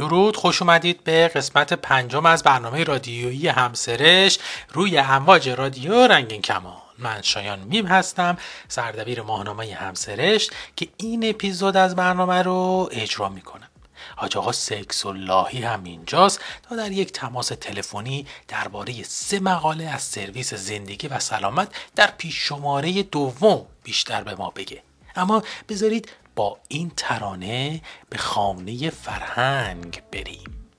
درود. خوش اومدید به قسمت پنجم از برنامه رادیویی همسرش. روی امواج رادیو رنگین کمان. من شایان میم هستم سردبیر ماهنامه همسرش که این اپیزود از برنامه رو اجرا می‌کنم. حاج آقا سکس لاهی هم اینجاست تا در یک تماس تلفنی درباره سه مقاله از سرویس زندگی و سلامت در پیش شماره دوم بیشتر به ما بگه. اما بذارید با این ترانه به خانه فرهنگ بریم.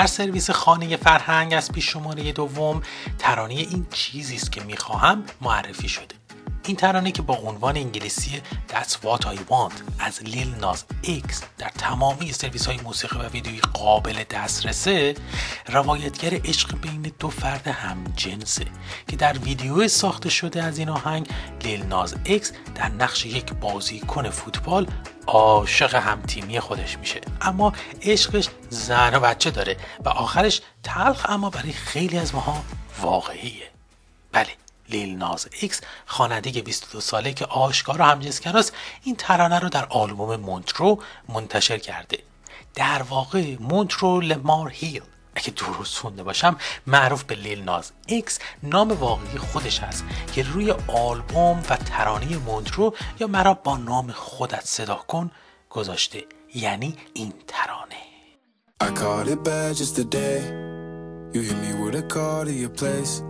در سرویس خانه فرهنگ از پیش شماره دوم ترانه این چیزی است که می‌خواهم معرفی شده. این ترانه که با عنوان انگلیسی That's What I Want از لیل ناز ایکس در تمامی سرویس های موسیقی و ویدیویی قابل دسترسه روایتگر عشق بین دو فرد همجنسه که در ویدیو ساخته شده از این آهنگ لیل ناز ایکس در نقش یک بازیکن فوتبال عاشق همتیمی خودش میشه. اما عشقش زن و بچه داره و آخرش تلخ اما برای خیلی از ماها واقعیه. بله. لیل ناز ایکس خواننده 22 ساله که آشکارا همجنسگراست این ترانه رو در آلبوم مونترو منتشر کرده. در واقع مونترو لمار هیل. اگه درست خونده باشم معروف به لیل ناز ایکس نام واقعی خودش هست که روی آلبوم و ترانه مونترو یا مرا با نام خودت صدا کن گذاشته. یعنی این ترانه. I caught it bad just today. You hit me with a call to your place.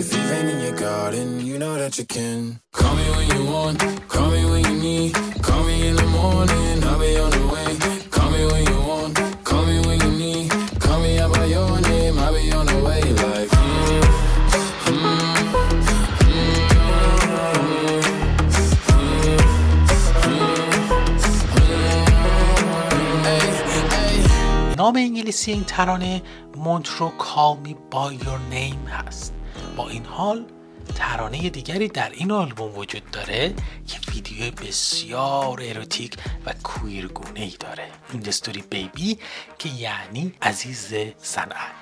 If you rain in your garden, you know that you can. Call me when you want, call me when you need. Call me in the morning, I'll be on the way. Call me when you want, call me when you need. Call me out by your name, I'll be on the way like. نام انگلیسی این ترانه مونترو کال می با یور نیم هست این حال ترانه دیگری در این آلبوم وجود داره که ویدیو بسیار اروتیک و کویرگونه ای داره ایندستوری بیبی که یعنی عزیز صنعت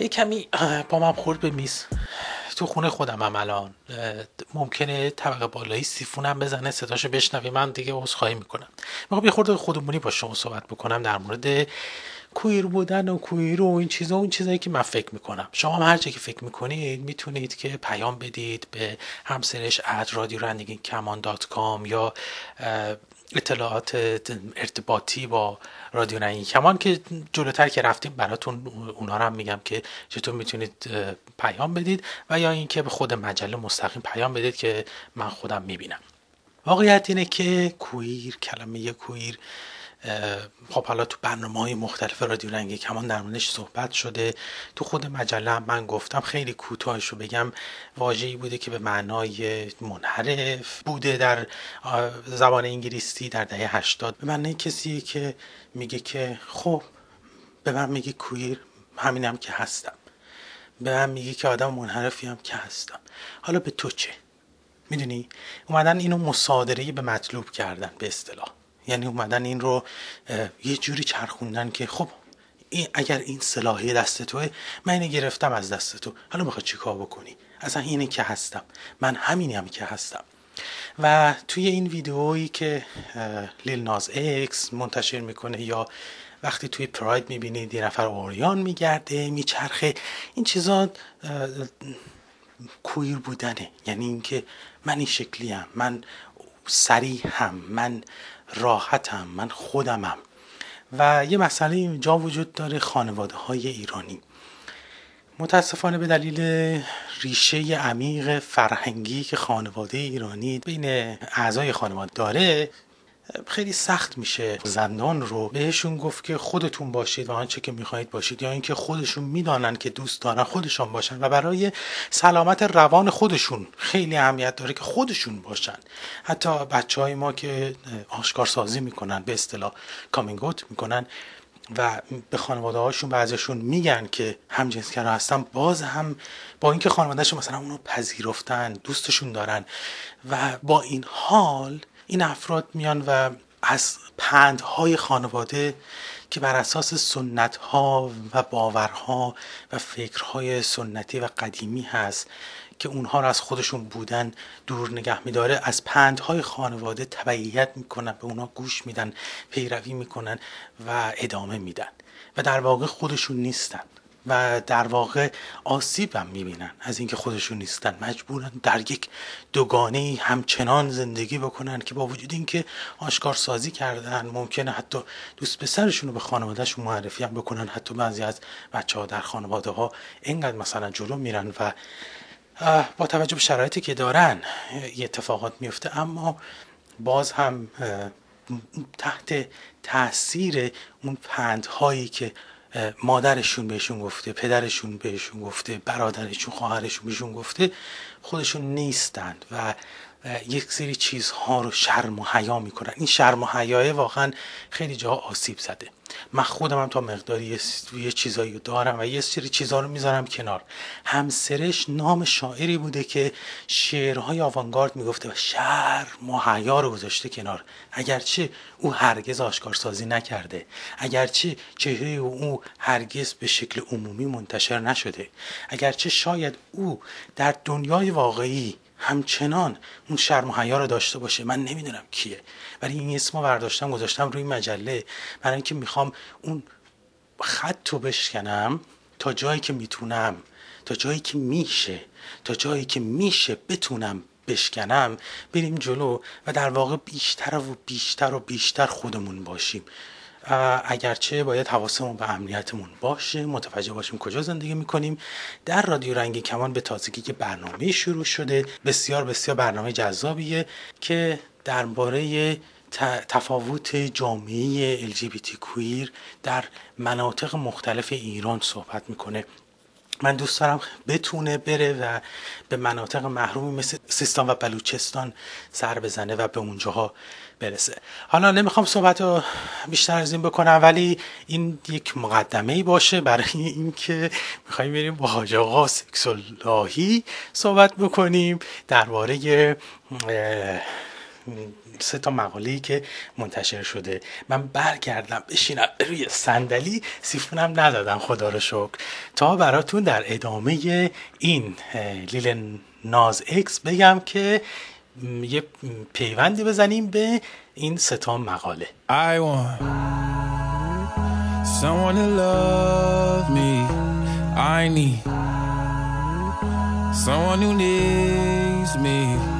یه کمی پام خورد به میز. تو خونه خودم هم الان. ممکنه طبقه بالایی سیفونم بزنه صداشو بشنوی من دیگه عذرخواهی می‌کنم. می‌خوام یه خورده خودمونی با شما صحبت بکنم در مورد queer بودن و queer و این چیزا اون چیزایی که من فکر می‌کنم. شما هم هر که فکر می‌کنید می‌تونید که پیام بدید به همسرش at رادیو رنگین کمان dot com یا اطلاعات ارتباطی با رادیو نهی کمان که جلوتر که رفتیم براتون اونا رو هم میگم که چطور می‌تونید پیام بدید و یا اینکه به خود مجله مستقیم پیام بدید که من خودم می‌بینم. واقعیت اینه که کویر کلمه کویر خب حالا تو برنامه های مختلف رادیو رنگی کمان در موردش صحبت شده. تو خود مجله من گفتم خیلی کوتاهش رو بگم. واژه‌ای بوده که به معنای منحرف بوده در زبان انگلیسی در دهه 80 به معنای کسی که میگه که خب به من میگه کویر همینم که هستم. به من میگه که آدم منحرفی هم که هستم. حالا به تو چه؟ می‌دونی؟ اومدن اینو مصادره به مطلوب کردن به اصطلاح. یعنی اومدن این رو یه جوری چرخوندن که خب این اگر این سلاحی دست توه من اینو گرفتم از دست تو. حالا می‌خواد چیکار بکنی؟ اصلا اینه که هستم. من همینیم که هستم. و توی این ویدئویی که لیل ناز اکس منتشر می‌کنه یا وقتی توی پراید می‌بینید یه نفر اوریان میگرده میچرخه این چیزا کویر بودنه. یعنی اینکه من این شکلیم من سریع هم من راحتم من خودمم. و یه مسئله اینجا وجود داره خانواده های ایرانی. متاسفانه به دلیل ریشه عمیق فرهنگی که خانواده ایرانی بین اعضای خانواده داره خیلی سخت میشه زندان رو بهشون گفت که خودتون باشید و آنچه که می‌خواهید باشید یا اینکه خودشون می‌دانن که دوست دارن خودشون باشن و برای سلامت روان خودشون خیلی اهمیت داره که خودشون باشن. حتی بچه های ما که آشکار سازی می‌کنن به اصطلاح کامینگ اوت می‌کنن و به خانواده هاشون بعضیشون میگن که همجنسگرا هستن باز هم با اینکه خانوادهشون مثلا اونو پذیرفتن دوستشون دارن و با این حال این افراد میان و از پندهای خانواده که بر اساس سنت ها و باورها و فکرهای سنتی و قدیمی هست که اونها رو از خودشون بودن دور نگه میداره از پندهای خانواده تبعیت می‌کنن به اونها گوش میدن پیروی می‌کنن و ادامه میدن. و در واقع خودشون نیستن. و در واقع آسیب هم می‌بینن از اینکه خودشون نیستن. مجبورن در یک دوگانه همچنان زندگی بکنن که با وجود اینکه آشکار سازی کردن ممکنه حتی دوست پسرشون رو به خانوادهشون معرفی هم بکنن. حتی بعضی از بچه ها در خانواده ها اینقدر مثلا جلو میرن و با توجه به شرایطی که دارن یه اتفاقات میفته اما باز هم تحت تاثیر اون پندهایی که مادرشون بهشون گفته پدرشون بهشون گفته برادرشون خواهرشون بهشون گفته خودشون نیستند و یک سری چیزها رو شرم و حیا می‌کنن. این شرم و حیاه واقعا خیلی جا آسیب زده. من خودم هم تا مقداری یه چیزایی دارم و یه سری چیزها رو می‌ذارم کنار. همسرش نام شاعری بوده که شعرهای آوانگارد می‌گفته و و حیا رو گذاشته کنار. اگرچه او هرگز آشکارسازی نکرده. اگرچه چهره او هرگز به شکل عمومی منتشر نشده. اگرچه شاید او در دنیای واقعی همچنان اون شرم و حیا رو داشته باشه. من نمی‌دونم کیه. ولی این اسم رو برداشتم گذاشتم روی مجله. برای اینکه می‌خوام اون خط رو بشکنم تا جایی که می‌تونم تا جایی که میشه تا جایی که میشه بتونم بشکنم بریم جلو و در واقع بیشتر و بیشتر و بیشتر خودمون باشیم. اگرچه باید حواسمون به امنیتمون باشه متوجه باشیم کجا زندگی می‌کنیم. در رادیو رنگی کمان به تازگی که برنامه شروع شده بسیار بسیار برنامه جذابیه که درباره تفاوت جامعه LGBT کویر در مناطق مختلف ایران صحبت می‌کنه. من دوست دارم بتونه بره و به مناطق محرومی مثل سیستان و بلوچستان سر بزنه و به اونجاها برسه. حالا نمی‌خوام صحبت رو بیشتر از این بکنم ولی این یک مقدمه ای باشه برای اینکه می‌خوایم بریم با حاج آقا سکسولاهی صحبت بکنیم درباره سه تا مقاله که منتشر شده. من برگردم بشینم روی صندلی سیفونم ندادم خدا رو شکر. تا براتون در ادامه این لیل ناز اکس بگم که یه پیوندی بزنیم به این ستا مقاله. I want someone to love me. I need someone who needs me.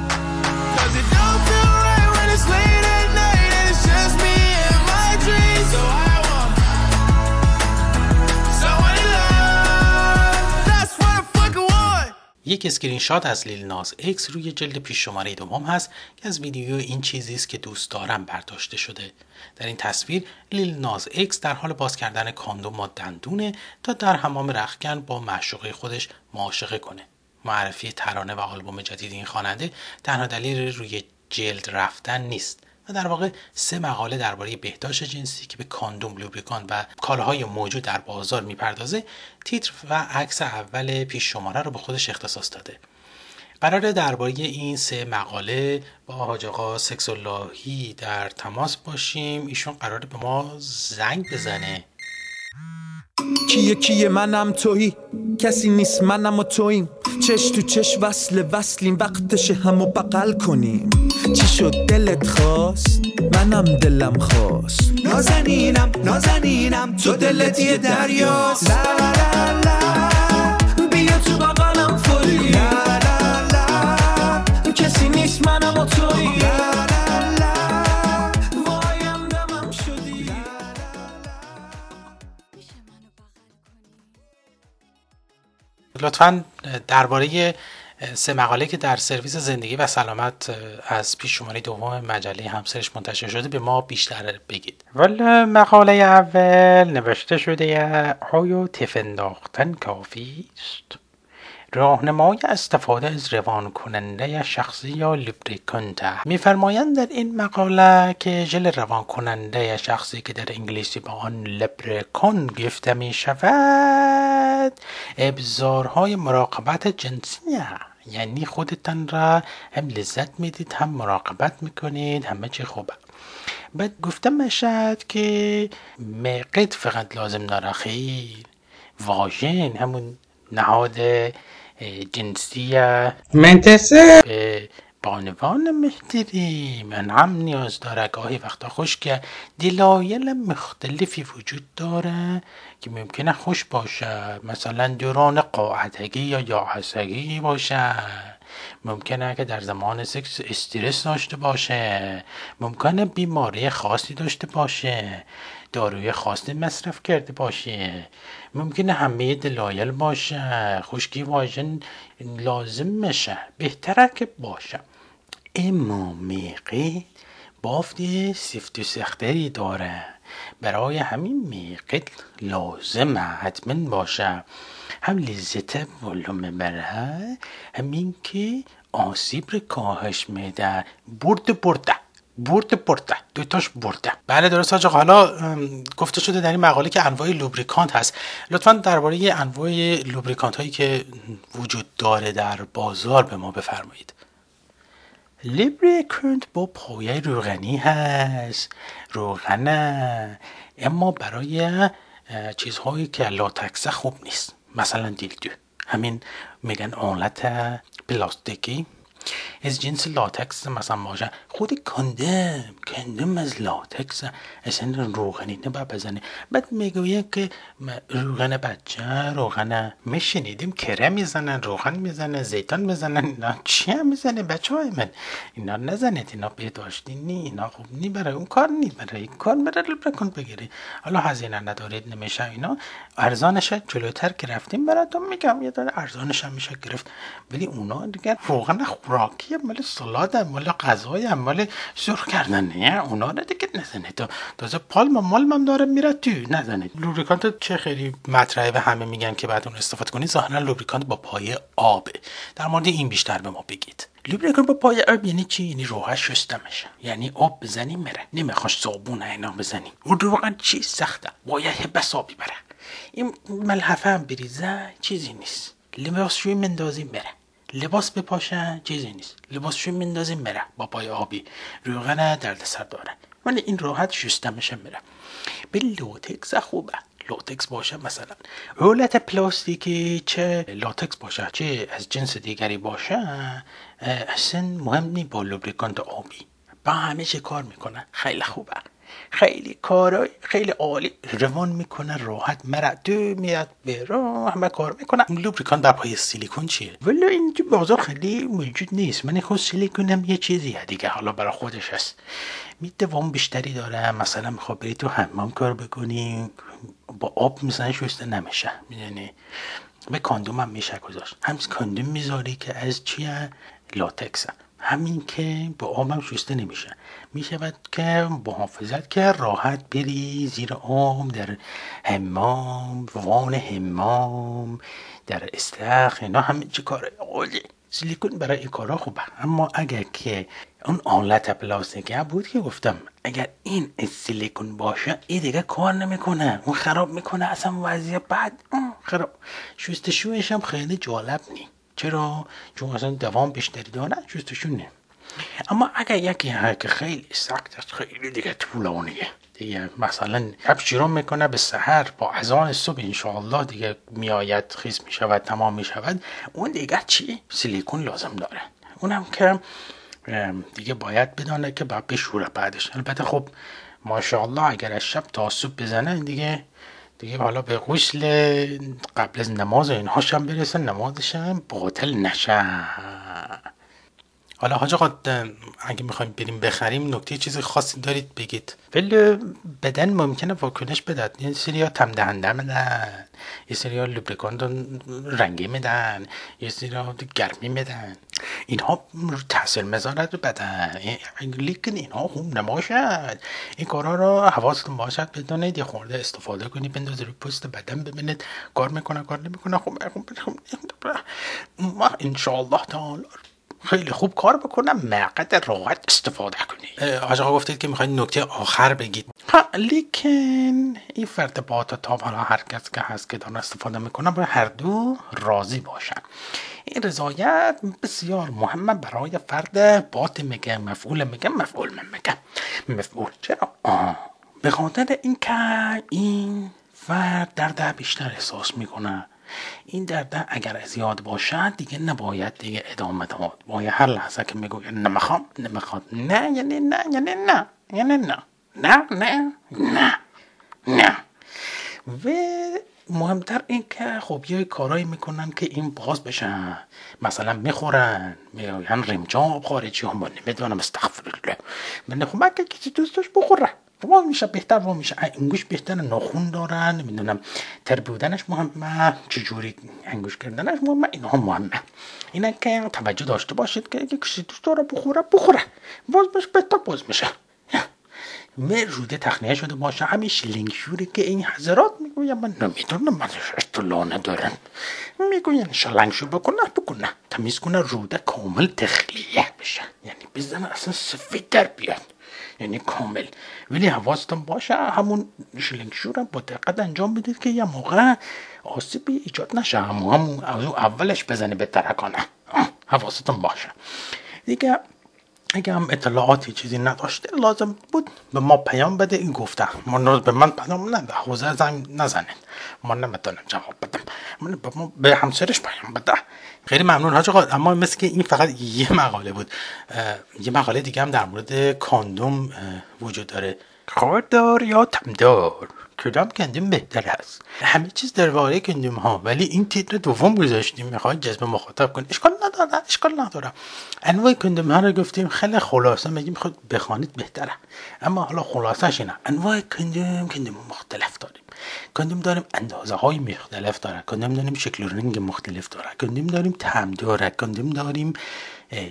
یک اسکرین شات از لیل ناز ایکس روی جلد پیش شماره دوم هست که از ویدیو این چیزی است که دوست دارم برداشته شده. در این تصویر Lil Nas X در حال باز کردن کاندوم با دندونه تا در حمام رخکن با معشوقه خودش معاشقه کنه. معرفی ترانه و آلبوم جدید این خواننده تنها دلیل روی جلد رفتن نیست. در واقع سه مقاله درباره بهداشت جنسی که به کاندوم lubricant و کالاهای موجود در بازار می‌پردازه تیتر و عکس اول پیش شماره رو به خودش اختصاص داده. قرار درباره این سه مقاله با حاج آقا سکسولاهی در تماس باشیم. ایشون قراره به ما زنگ بزنه. یکی یکی منم تویی؟ کسی نیست منم و توییم. چش تو چش وصل وصلیم وقتش همو بغل کنیم. چی شد دلت خواست؟ منم دلم خواست. نازنینم نازنینم تو دلت یه دریاست. لا لا لا لطفا درباره سه مقاله که در سرویس زندگی و سلامت از پیش شماره دوم مجله همسرش منتشر شده به ما بیشتر بگید. والا مقاله اول نوشته شده آیا تف انداختن کافی است؟ راهنمای استفاده از روان کننده شخصی یا لوبریکانت میفرمایند در این مقاله که ژل روان کننده شخصی که در انگلیسی با آن لبرکون گفته می شود ابزارهای مراقبت جنسی یعنی خودتان را هم لذت می‌دید هم مراقبت می‌کنید همه چی خوبه. بعد گفته می‌شد که مقید فقط لازم داره خیلی واژن همون نهاد جنسی منتصر به بانوان من هم نیاز داره. گاهی وقتا خوش که دلایل مختلفی وجود داره که ممکنه خوش باشه. مثلا دوران قاعدگی یا یاحسگی باشه. ممکنه که در زمان سکس استرس داشته باشه. ممکنه بیماری خاصی داشته باشه. داروی خاصی مصرف کرده باشه. ممکنه همه دلایل باشه خشکی واژن لازم میشه بهتره که باشه. اما میقه بافت سفت و سختری داره. برای همین میقه لازمه حتما باشه. هم لذت بالا می‌بره همین که آسیب رو کاهش میده. برد برده. برد برده دوتاش برده بله درست آقا حالا گفته شده در این مقاله که انواع لوبریکانت هست. لطفا درباره انواع لوبریکانت هایی که وجود داره در بازار به ما بفرمایید. lubricant با پایه روغنی هست. روغنه. اما برای چیزهایی که لاتکس خوب نیست. مثلا dildo. همین میگن آلت پلاستیکی. از جنس لاتکس مثلا باشه. خود کاندوم کاندوم از لاتکس. اصلا روغنی نباید بزنه بعد می‌گویه که روغن بچه روغن میشنیدیم کره می‌زنن روغن می‌زنن زیتان می‌زنن. اینا چی هم می‌زنه بچه های من؟ اینا نزنید اینا بهداشتی نی اینا خوب نی برای اون کار نی برای این کار برای بکن بگیری. حالا هزینه ندارید نمیشه اینا. ارزانش جلوتر که رفتیم براتون میگم. یه داره ارزانش هم میشه گرفت. ولی اونا دیگه روغن خوراکی مال سالاد مال غذای مال سرخ کردن. نه اونا رو دیگه نزنه. تو تازه پالم مال من داره میره تو نزنه. لوبریکانت چه خیلی مطرحه و همه میگن که بعد اون استفاده کنید ظاهرا لوبریکانت با پایه آبه. در مورد این بیشتر به ما بگید. lubricant با پایه آب یعنی چی؟ یعنی روحش شسته میشه یعنی آب بزنی میره. نمیخواش صابون اینا بزنی. اون واقعا چی؟ سخته. باید حسابی بره این ملحفه هم بریزه چیزی نیست. لباسشویی مندازی میره. لباس بپاشن چیزی نیست. لباسشویی مندازیم میره. با پایه آبی. روغن درد سر داره. ولی این راحت شسته میشه میره. به لاتکس خوبه. لاتکس باشه مثلا. آلت پلاستیکی چه لاتکس باشه چه از جنس دیگری باشه اصلا مهم نی با lubricant آبی. با همه چه کار می‌کنه. خیلی خوبه. خیلی کارای خیلی عالی. روان می‌کنه راحت مرد دو میاد به راه همه کار می‌کنه lubricant در پایه سیلیکون چیه؟ ولی این تو بازار خیلی موجود نیست. من خود سیلیکون هم یه چیزیه دیگه. حالا برای خودش هست. می دوام بیشتری داره. مثلا می‌خواد بری تو حمام کار بکنی. با آب مثلا شسته نمیشه. یعنی به کاندوم هم میشه گذاشت. هم کاندوم می‌ذاری که از چیه؟ لاتکس. همین که با آبم شسته نمیشه. می‌شود که با حافظت که راحت بری زیر آب در حمام وان حمام در استخ اینا همه چی کار عالی سیلیکون برای این کارا خوبه. اما اگر که اون آلت پلاستیکی بود که گفتم اگر این سیلیکون باشه این دیگه کار نمی‌کنه. اون خراب می‌کنه اصلا وضعیت بعد خراب. شستشویش هم خیلی جالب نی. چرا؟ چون اصلا دوام بیشتری داره شستشو نه اما اگر یکی که خیلی سخت است خیلی دیگه طولانیه دیگه مثلا شب می‌کنه به سحر با اذان صبح انشاءالله دیگه میآید خیز می‌شود تمام می‌شود اون دیگه چی سیلیکون لازم داره اونم که دیگه باید بدانه که باید بشوره بعدش البته خب ماشاءالله اگر از شب تا صبح بزنه دیگه دیگه حالا به غسل قبل از نماز اینهاش هم برسه نمازش هم باطل نشه حالا حاج آقا اگه می‌خوایم بریم بخریم نکته چیز خاصی دارید بگید؟ ولی بدن ممکنه واکنش بدد یه سری ها تم دهنده میدن یه سری ها لوبریکان رنگی میدن یه سری ها گرمی میدن. اینها تاثیر مزارت بدن. لیکن اینها خوب نماشد این کارا رو حواستون باشد بدونید یه خورده استفاده کنید بندازید رو پست بدن ببینید کار می‌کنه کار نمی‌کنه. خوب خوب ما انشاءالله تعالی خیلی خوب کار بکنم مقد راحت استفاده کنی. آج آقا گفتید که می‌خواید نکته آخر بگید. ها لیکن این فرد با تاب حالا هر کس که هست که دارن استفاده می‌کنه باید هر دو راضی باشن. این رضایت بسیار مهمه برای فرد. بات میگه مفعول میگه مفعول من میگه. مفعول چرا؟ آه. به خاطر اینکه این فرد درد بیشتر احساس می‌کنه. این درد اگر زیاد باشد دیگه نباید دیگه ادامه داد. باید هر لحظه که می‌گوید نمی‌خوام نمی‌خواد نه یعنی نه یعنی نه یعنی نه. نه نه نه نه. و مهمتر این که خب یه کارایی می‌کنن که این باز بشن مثلا می‌خورن میگن ریمجاب خارجی هم نمی‌دونم استغفر الله خب اگه کسی دوست بخوره. وا میشه بهتر وا میشه. انگوش بهتر ناخون دارن نمی‌دونم تر بودنش مهمه چجوری انگوش کردنش مهمه اینها مهمه. اینا که توجه داشته باشید که اگه کسی دوست داره بخوره بخوره. باز بهش بهتر باز میشه. می روده تخنیه شده باشه. همین شیلینگ شوری که این حضرات می‌گویم من نمی‌دونم من اطلاع ندارن می‌گوین شلنگ شو بکنه بکنه. تمیز کنه روده کامل تخلیه بشه. یعنی بزنه اصلا سفید در بیاد. یعنی کامل. ولی حواستون باشه همون شلنگ شور با دقت انجام بدید که یه موقع آسیبی ایجاد نشه. همون همون اولش بزنه به ترکانه حواستون باشه. دیگه اگه هم اطلاعاتی چیزی نداشته لازم بود به ما پیام بده. این گفته. ما به من پیام نده. حوزه زنگ نزنید ما نمی‌تونم جواب بدم. من به, به همسرش پیام بده. خیلی ممنون حاج اما مثل که این فقط یه مقاله بود. یه مقاله دیگه هم در مورد کاندوم وجود داره. خاردار یا تمدار؟ کدام کندوم بهتر هست؟ همه چیز در واقع کندوم ها ولی این تیتر دوم گذاشتیم می‌خواد جذب مخاطب کن اشکال نداره اشکال نداره. انواع کندوم ها رو گفتیم خیلی خلاصه میگیم خود بخوانید بهتره. اما حالا خلاصش اینه. انواع کندوم کندوم مختلف داریم. کندوم داریم اندازه های مختلف داره. کندوم داریم شکل رنگ مختلف داره. کندوم داریم تم داره. کندوم داریم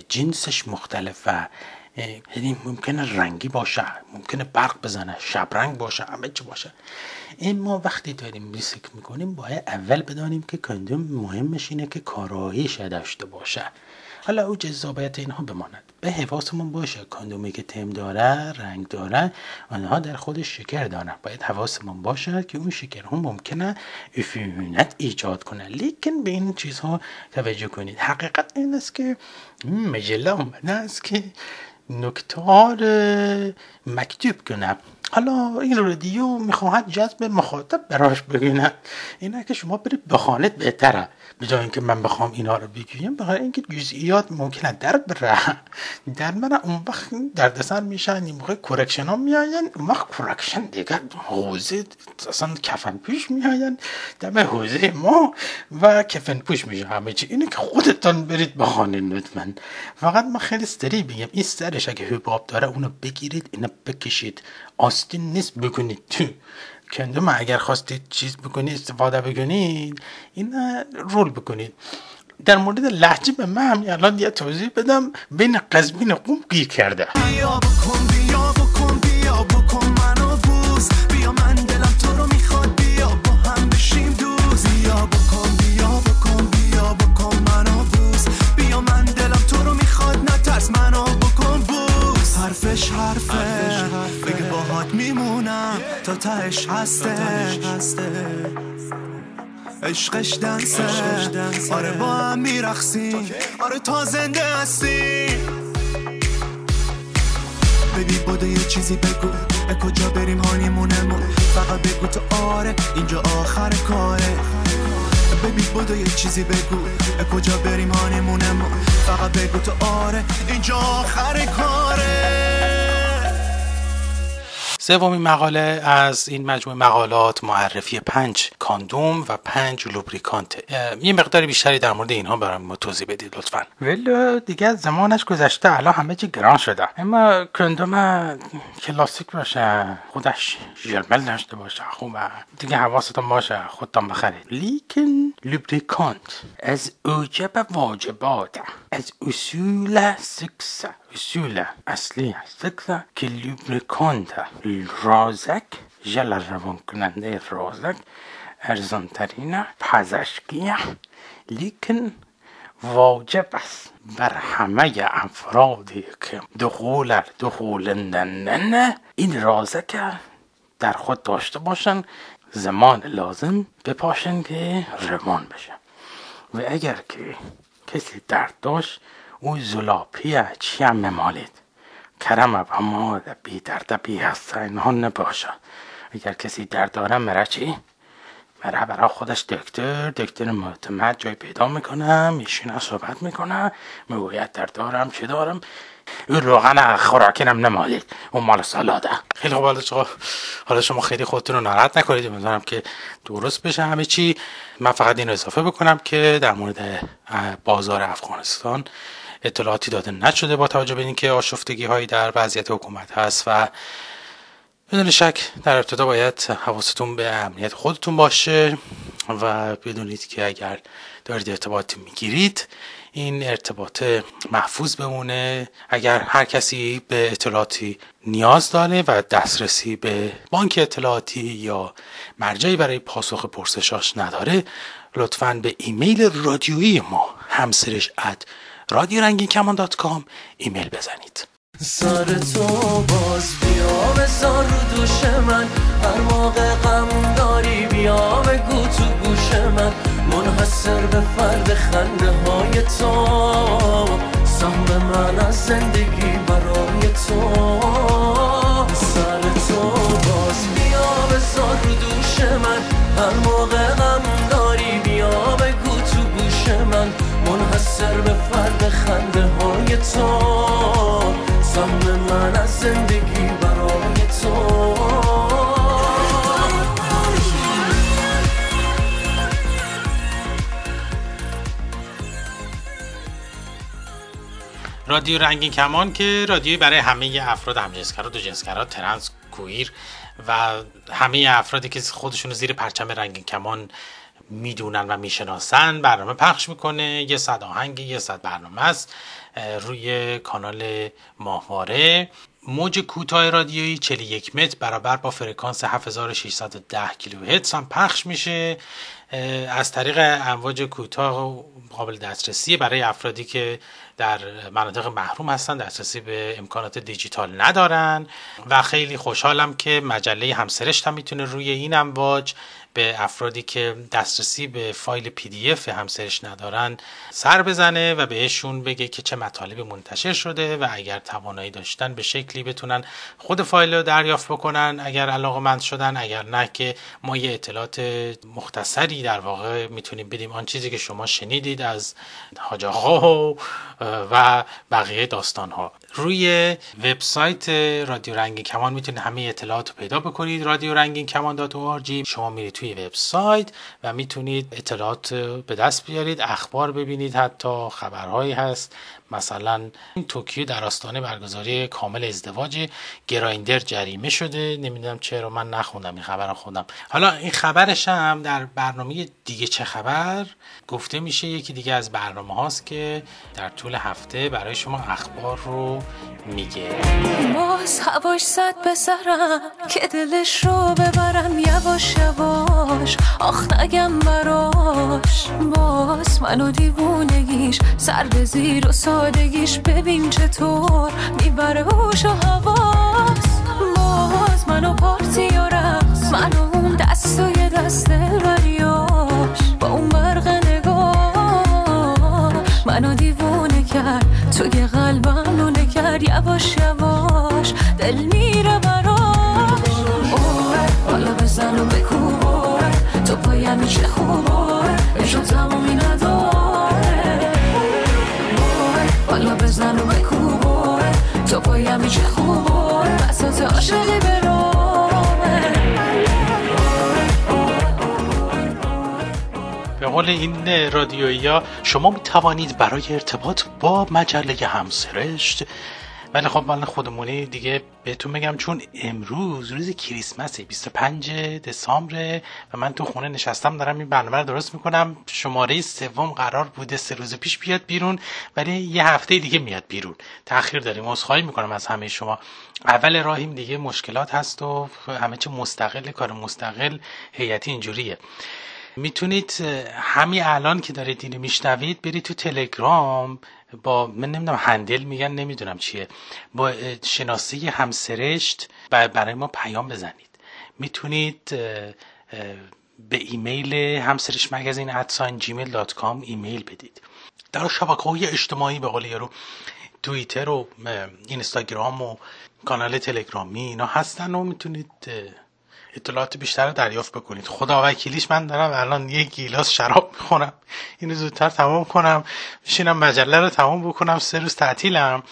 جنسش مختلفه. یعنی ممکنه رنگی باشه ممکنه برق بزنه شبرنگ باشه همه چی باشه. اما وقتی داریم ریسک می‌کنیم باید اول بدانیم که کندوم مهمش اینه که کاراییش داشته باشه. حالا او جذابیت اینها بماند. به حواسمون باشه. کاندومی که تم داره رنگ داره آنها در خودش شکر دارن. باید حواسمون باشه که اون شکر هم ممکنه عفونت ایجاد کنه. لیکن به این چیزها توجه کنید. حقیقت این است که مجله آمده است که نکتار مکتوب کنم حالا این رادیو می‌خواهد جذب مخاطب براش بگیند اینه که شما برید بخوانید بهتره. به جای اینکه من بخوام اینا رو بگویم بخاطر اینکه جزئیات ممکنه در بره. در من اون وقت دردسر میشن این موقع کرکشن ها میاین اون وقت کرکشن دیگه حوزه اصلا کفن پوش میاین در حوزه ما و کفن پوش میشه. همه چی. اینه که خودتان برید بخوانید لطفا. فقط من خیلی سریع بگم این سرش اگه حباب داره اونو بگیرید اینو بکشید. آستین نیست بکنید. تو کندوم اگر خواستید چیز بکنید استفاده بکنید این رول بکنید. در مورد لحجه به من همین الان یه توضیح بدم. بین قزبین قوم گیر کرده. تهش هسته. عشقش دنسه. آره با هم میرخسیم آره تا زنده هستیم ببین بودو یه چیزی بگو. به کجا بریم هانیمونمون؟ فقط بگو تو آره. اینجا آخر کاره. ببین بودو یه چیزی بگو. به کجا بریم هانیمونمون؟ فقط بگو تو آره. اینجا آخر کاره. سومین مقاله از این مجموعه مقالات معرفی پنج کاندوم و پنج lubricant. یه مقدار بیشتری در مورد اینها برام ما توضیح بدید لطفا. ولو دیگه زمانش گذشته الان همه چی گران شده. اما کاندوم کلاسیک باشه خودش ژرمل داشته باشه خوبه. دیگه حواستون باشه خودتان بخرید. لیکن lubricant از اوجب واجبات. از اصول سکس. اصول اصلی سکس که لوبریکانت رازک ژل روان کننده رازک ارزانترین پزشکی. لیکن واجب است. بر همه افرادی که دخول دخولندن این رازک در خود داشته باشن. زمان لازم بپاشن که روان بشه. و اگر که کسی درد داشت او زلاپی چی هم ممالید کرم و ما بی درد بی هست اینها نباشه اگر کسی درد داره مره چی؟ مره برای خودش دکتر دکتر معتمد جای پیدا می‌کنم میشینه صحبت می‌کنه می‌گوید درد دارم چی دارم؟ اون روغن خوراکینم نمالید. اون مال سالاده. خیلی خوب شما حالا شما خیلی خودتون رو ناراحت نکنید. امیدوارم که درست بشه همه چی. من فقط این اضافه بکنم که در مورد بازار افغانستان اطلاعاتی داده نشده با توجه به اینکه آشفتگی هایی در وضعیت حکومت هست و بدون شک در ابتدا باید حواستون به امنیت خودتون باشه و بدونید که اگر دارید ارتباطی می‌گیرید این ارتباط محفوظ بمونه اگر هر کسی به اطلاعاتی نیاز داره و دسترسی به بانک اطلاعاتی یا مرجعی برای پاسخ پرسشاش نداره لطفا به ایمیل رادیویی ما همسرشت at رادیو رنگین کمان dot com ایمیل بزنید. سر تو باز بیا بذار رو دوش من هر موقع غم داری بیا بگو تو گوش من. منحصر به فرد خنده های تو. سهم من از زندگی برای تو. سر تو باز. بیا بذار رو دوش من. هر موقع غم داری بیا بگو تو گوش من. منحصر به فرد خنده های تو. سهم من از زندگی رادیو رنگین کمان که رادیویی برای همه افراد همجنسگرا دو جنسگرا ترنس کویر و همه افرادی که خودشون زیر پرچم رنگین کمان می‌دونن و می‌شناسن برنامه پخش می‌کنه. یه صد آهنگ یه صد برنامه است روی کانال ماهواره. موج کوتاه رادیویی 41 متر برابر با فرکانس 7610 کیلوهرتز هم پخش میشه. از طریق امواج کوتاه قابل دسترسی برای افرادی که در مناطق محروم هستن دسترسی به امکانات دیجیتال ندارن. و خیلی خوشحالم که مجله همسرشت هم می‌تونه روی این امواج به افرادی که دسترسی به فایل PDF همسرشت ندارن سر بزنه و بهشون بگه که چه مطالبی منتشر شده و اگر توانایی داشتن به شکلی بتونن خود فایل رو دریافت بکنن اگر علاقه مند شدن اگر نه که ما یه اطلاعات مختصری در واقع می‌تونیم بدیم. آن چیزی که شما شنیدید از حاج و بقیه داستان ها روی وبسایت رادیو رنگین کمان می‌تونید همه اطلاعات رو پیدا بکنید. رادیو رنگین کمان شما میرید توی وبسایت و می‌تونید اطلاعات به دست بیارید اخبار ببینید حتی خبرهایی هست مثلا این توکیو در آستانه برگزاری کامل ازدواج گرایندر جریمه شده. نمی‌دونم چرا من نخوندم این خبر خودم حالا این خبرش هم در برنامه دیگه چه خبر؟ گفته میشه یکی دیگه از برنامه هاست که در طول هفته برای شما اخبار رو میگه. باز هواش زد به سرم که دلش رو ببرم. یواش یواش آخ نگم براش. باز منو دیوونگیش سر به زیر و سادگیش ببین چطور. می‌بره هوش و حواس. باز منو پارتی و رقص. منو اون دست و یه دست دلبریاش با اون برق نگاه منو دیوونه کرد. توی قلبم نونه کرد. یواش یواش. دل میره براش. حالا بزن و بکو تو پایم چه خوبه. بشو تمومی نداره. بزن و بکو تو پایم چه خوبه بسات عاشقی برامه به قول این رادیویی ها شما می توانید برای ارتباط با مجله همسرشت ولی خب مال خودمونی دیگه بهتون بگم چون امروز روز کریسمس 25 دسامبر و من تو خونه نشستم دارم این برنامه رو درست می‌کنم. شماره سوم قرار بوده سه روز پیش بیاد بیرون ولی یه هفته دیگه میاد بیرون. تاخیر داریم عذرخواهی می‌کنم از همه شما. اول راهیم دیگه مشکلات هست و همه چه مستقل کار مستقل هیئتی اینجوریه. می‌تونید همین الان که دارید اینو میشنوید برید تو تلگرام با من نمی‌دونم هندل میگن نمی‌دونم چیه. با شناسه همسرشت برای ما پیام بزنید. می‌تونید به ایمیل همسرشت magazine at sign Gmail dot com ایمیل بدید. در شبکه های اجتماعی به قول یارو توییتر و اینستاگرام و کانال تلگرامی اینا هستن و می‌تونید اطلاعات بیشتر رو دریافت بکنید. خدا وکیلیش من دارم الان یه گیلاس شراب می‌خورم. اینو زودتر تمام کنم. بشینم مجله رو تمام بکنم. سه روز تعطیلم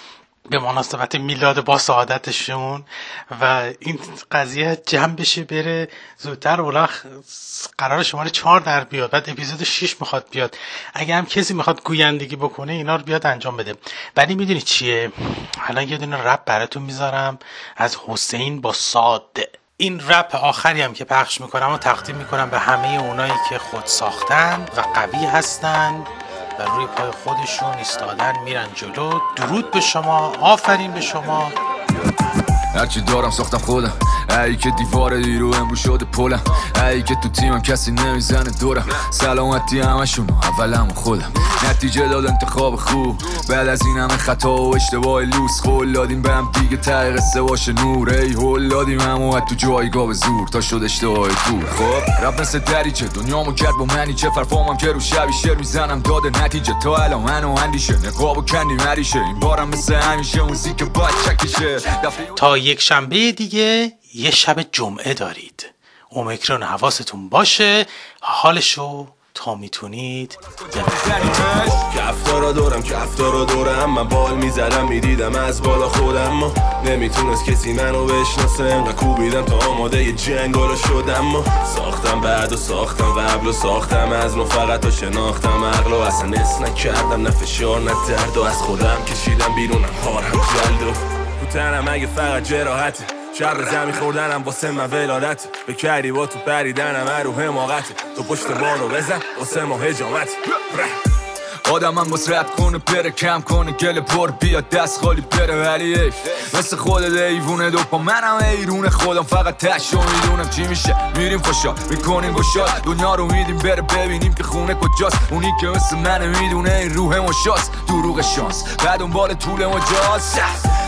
به مناسبت میلاد با سعادتشون و این قضیه جمع بشه بره زودتر اولا قرار شماره چهار در بیاد. بعد اپیزود 6 می‌خواد بیاد. اگه هم کسی می‌خواد گویندگی بکنه اینا رو بیاد انجام بده. ولی می‌دونی چیه؟ الان یه دونه رب براتون می‌ذارم. از حسین با ساده. این رپ آخری هم که پخش می‌کنم و تقدیم می‌کنم به همه اونایی که خود ساختن و قوی هستن و روی پای خودشون ایستادن میرن جلو. درود به شما آفرین به شما. هرچی دارم ساختم خودم. ای که دیوار دیرو امرو شده پلم. ای که تو تیمم کسی نمی‌زنه دورم. سلامتی همشون اولم خودم. نتیجه داد انتخاب خوب. بعد از این همه خطا و اشتباه لوس خول دادیم به هم دیگه ته قصه باشه نور. ای هول دادیم هم تو جایگاه به زور. تا شد اشتباه دور. خب رب مثل دریچه. دنیامو کرد با منی. چه فرفامم که رو شبی شر می‌زنم. داده نتیجه. تا الان منو اندیشه. و کندی مریشه. این بارم مثل همیشه موزیک باید چکشه تا یک شنبه دیگه. یه شب جمعه دارید. اومیکرون حواستون باشه. حالشو تا می‌تونید کفتارا دورم کفتارا دورم. من بال می‌زدم می‌دیدم از بالا خودم. ما نمی‌تونست کسی منو بشناسه. انقدر کوبیدم تا آماده یه جنگارا شدم. ما ساختم بعد و ساختم قبل و ساختم. از ما فقط و شناختم. عقل و اصلا نس نکردم. نه فشار نه و از خودم کشیدم بیرونم. هارم جلد و تنم. اگه فقط جراحته شب زمین خوردنم واسه من ولادت. به کردی با تو پریدنم رو حماقت تو پشت بارو بزن واسه ما هجامت آدم باز رد کنه بره کم کنه. گل پر بیاد دست خالی بره. ولی ایف مثل خود ایوونه دو پا منم ایرون خودم فقط تشو می‌دونم. چی میشه؟ میریم خوشا می‌کنیم گشاد. دنیا رو میدیم بره ببینیم که خونه کجاست. اونی که مثل من می‌دونه این روح مشاست دروغ شانس. بعد اون بال طول مجاز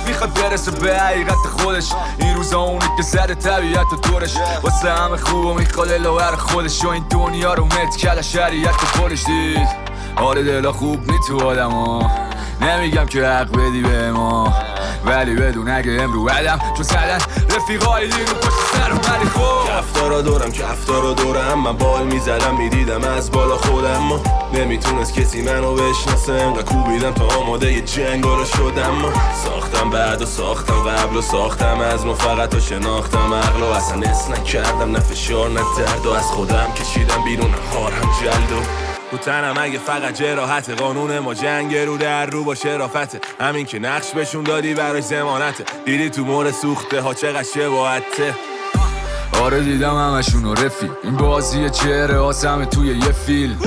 می‌خواد برسه به حقیقت خودش این روزا اونی که زده طبیعت و دورش واسه همه خوب و می‌خواد لاور خودش و این دنیا رو مت کده شریعت پولش دید حال دلا خوب نی تو آدم ها نمیگم که حق بدی به ما ولی بدون اگه امرو بدم چون سدن رفیقای دیگه پشت سرم ولی خوب. کفتارا دورم کفتارا دورم من بال می‌زدم می‌دیدم از بالا خودم. ما نمی‌تونست کسی منو بشناسه. انقدر کوبیدم تا آماده یه جنگارا شدم. ما ساختم بعد و ساختم قبل و ساختم. از ما فقط و شناختم. عقل و اصلا اس نکردم. نه فشار نه درد. و از خودم کشیدم بیرون. هارم جلد و رو تنم اگه فقط جراحت. قانون ما جنگ رو در رو با شرافته. همین که نقش بهشون دادی براش زمانته دیدی تو مور سوخته ها چقدر شباهته. آره دیدم همشون رفی این بازی چهره آسمه توی یه فیلم.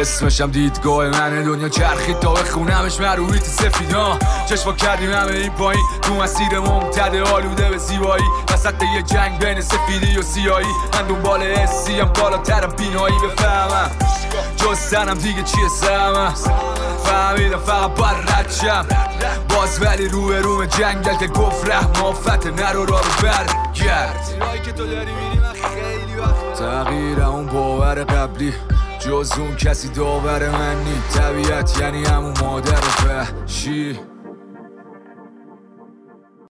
اسمشم دیدگاه من دنیا چرخید تا بخونمش مرویت سفیدا چشما کردیم همه این پایین. تو مسیر ممتد آلوده به زیبایی. وسط یه جنگ بین سفیدی و سیایی من دنبال حسیم بالاترم بینایی بفهمم. جز سنم دیگه چیه سمم فهمیدم فقط بر ردشم باز ولی روی روم جنگل که گفت ره مافت نرو را رو برگرد. تغییر اون باور قبلی. جز اون کسی داور من نی. طبیعت یعنی همون مادر وحشی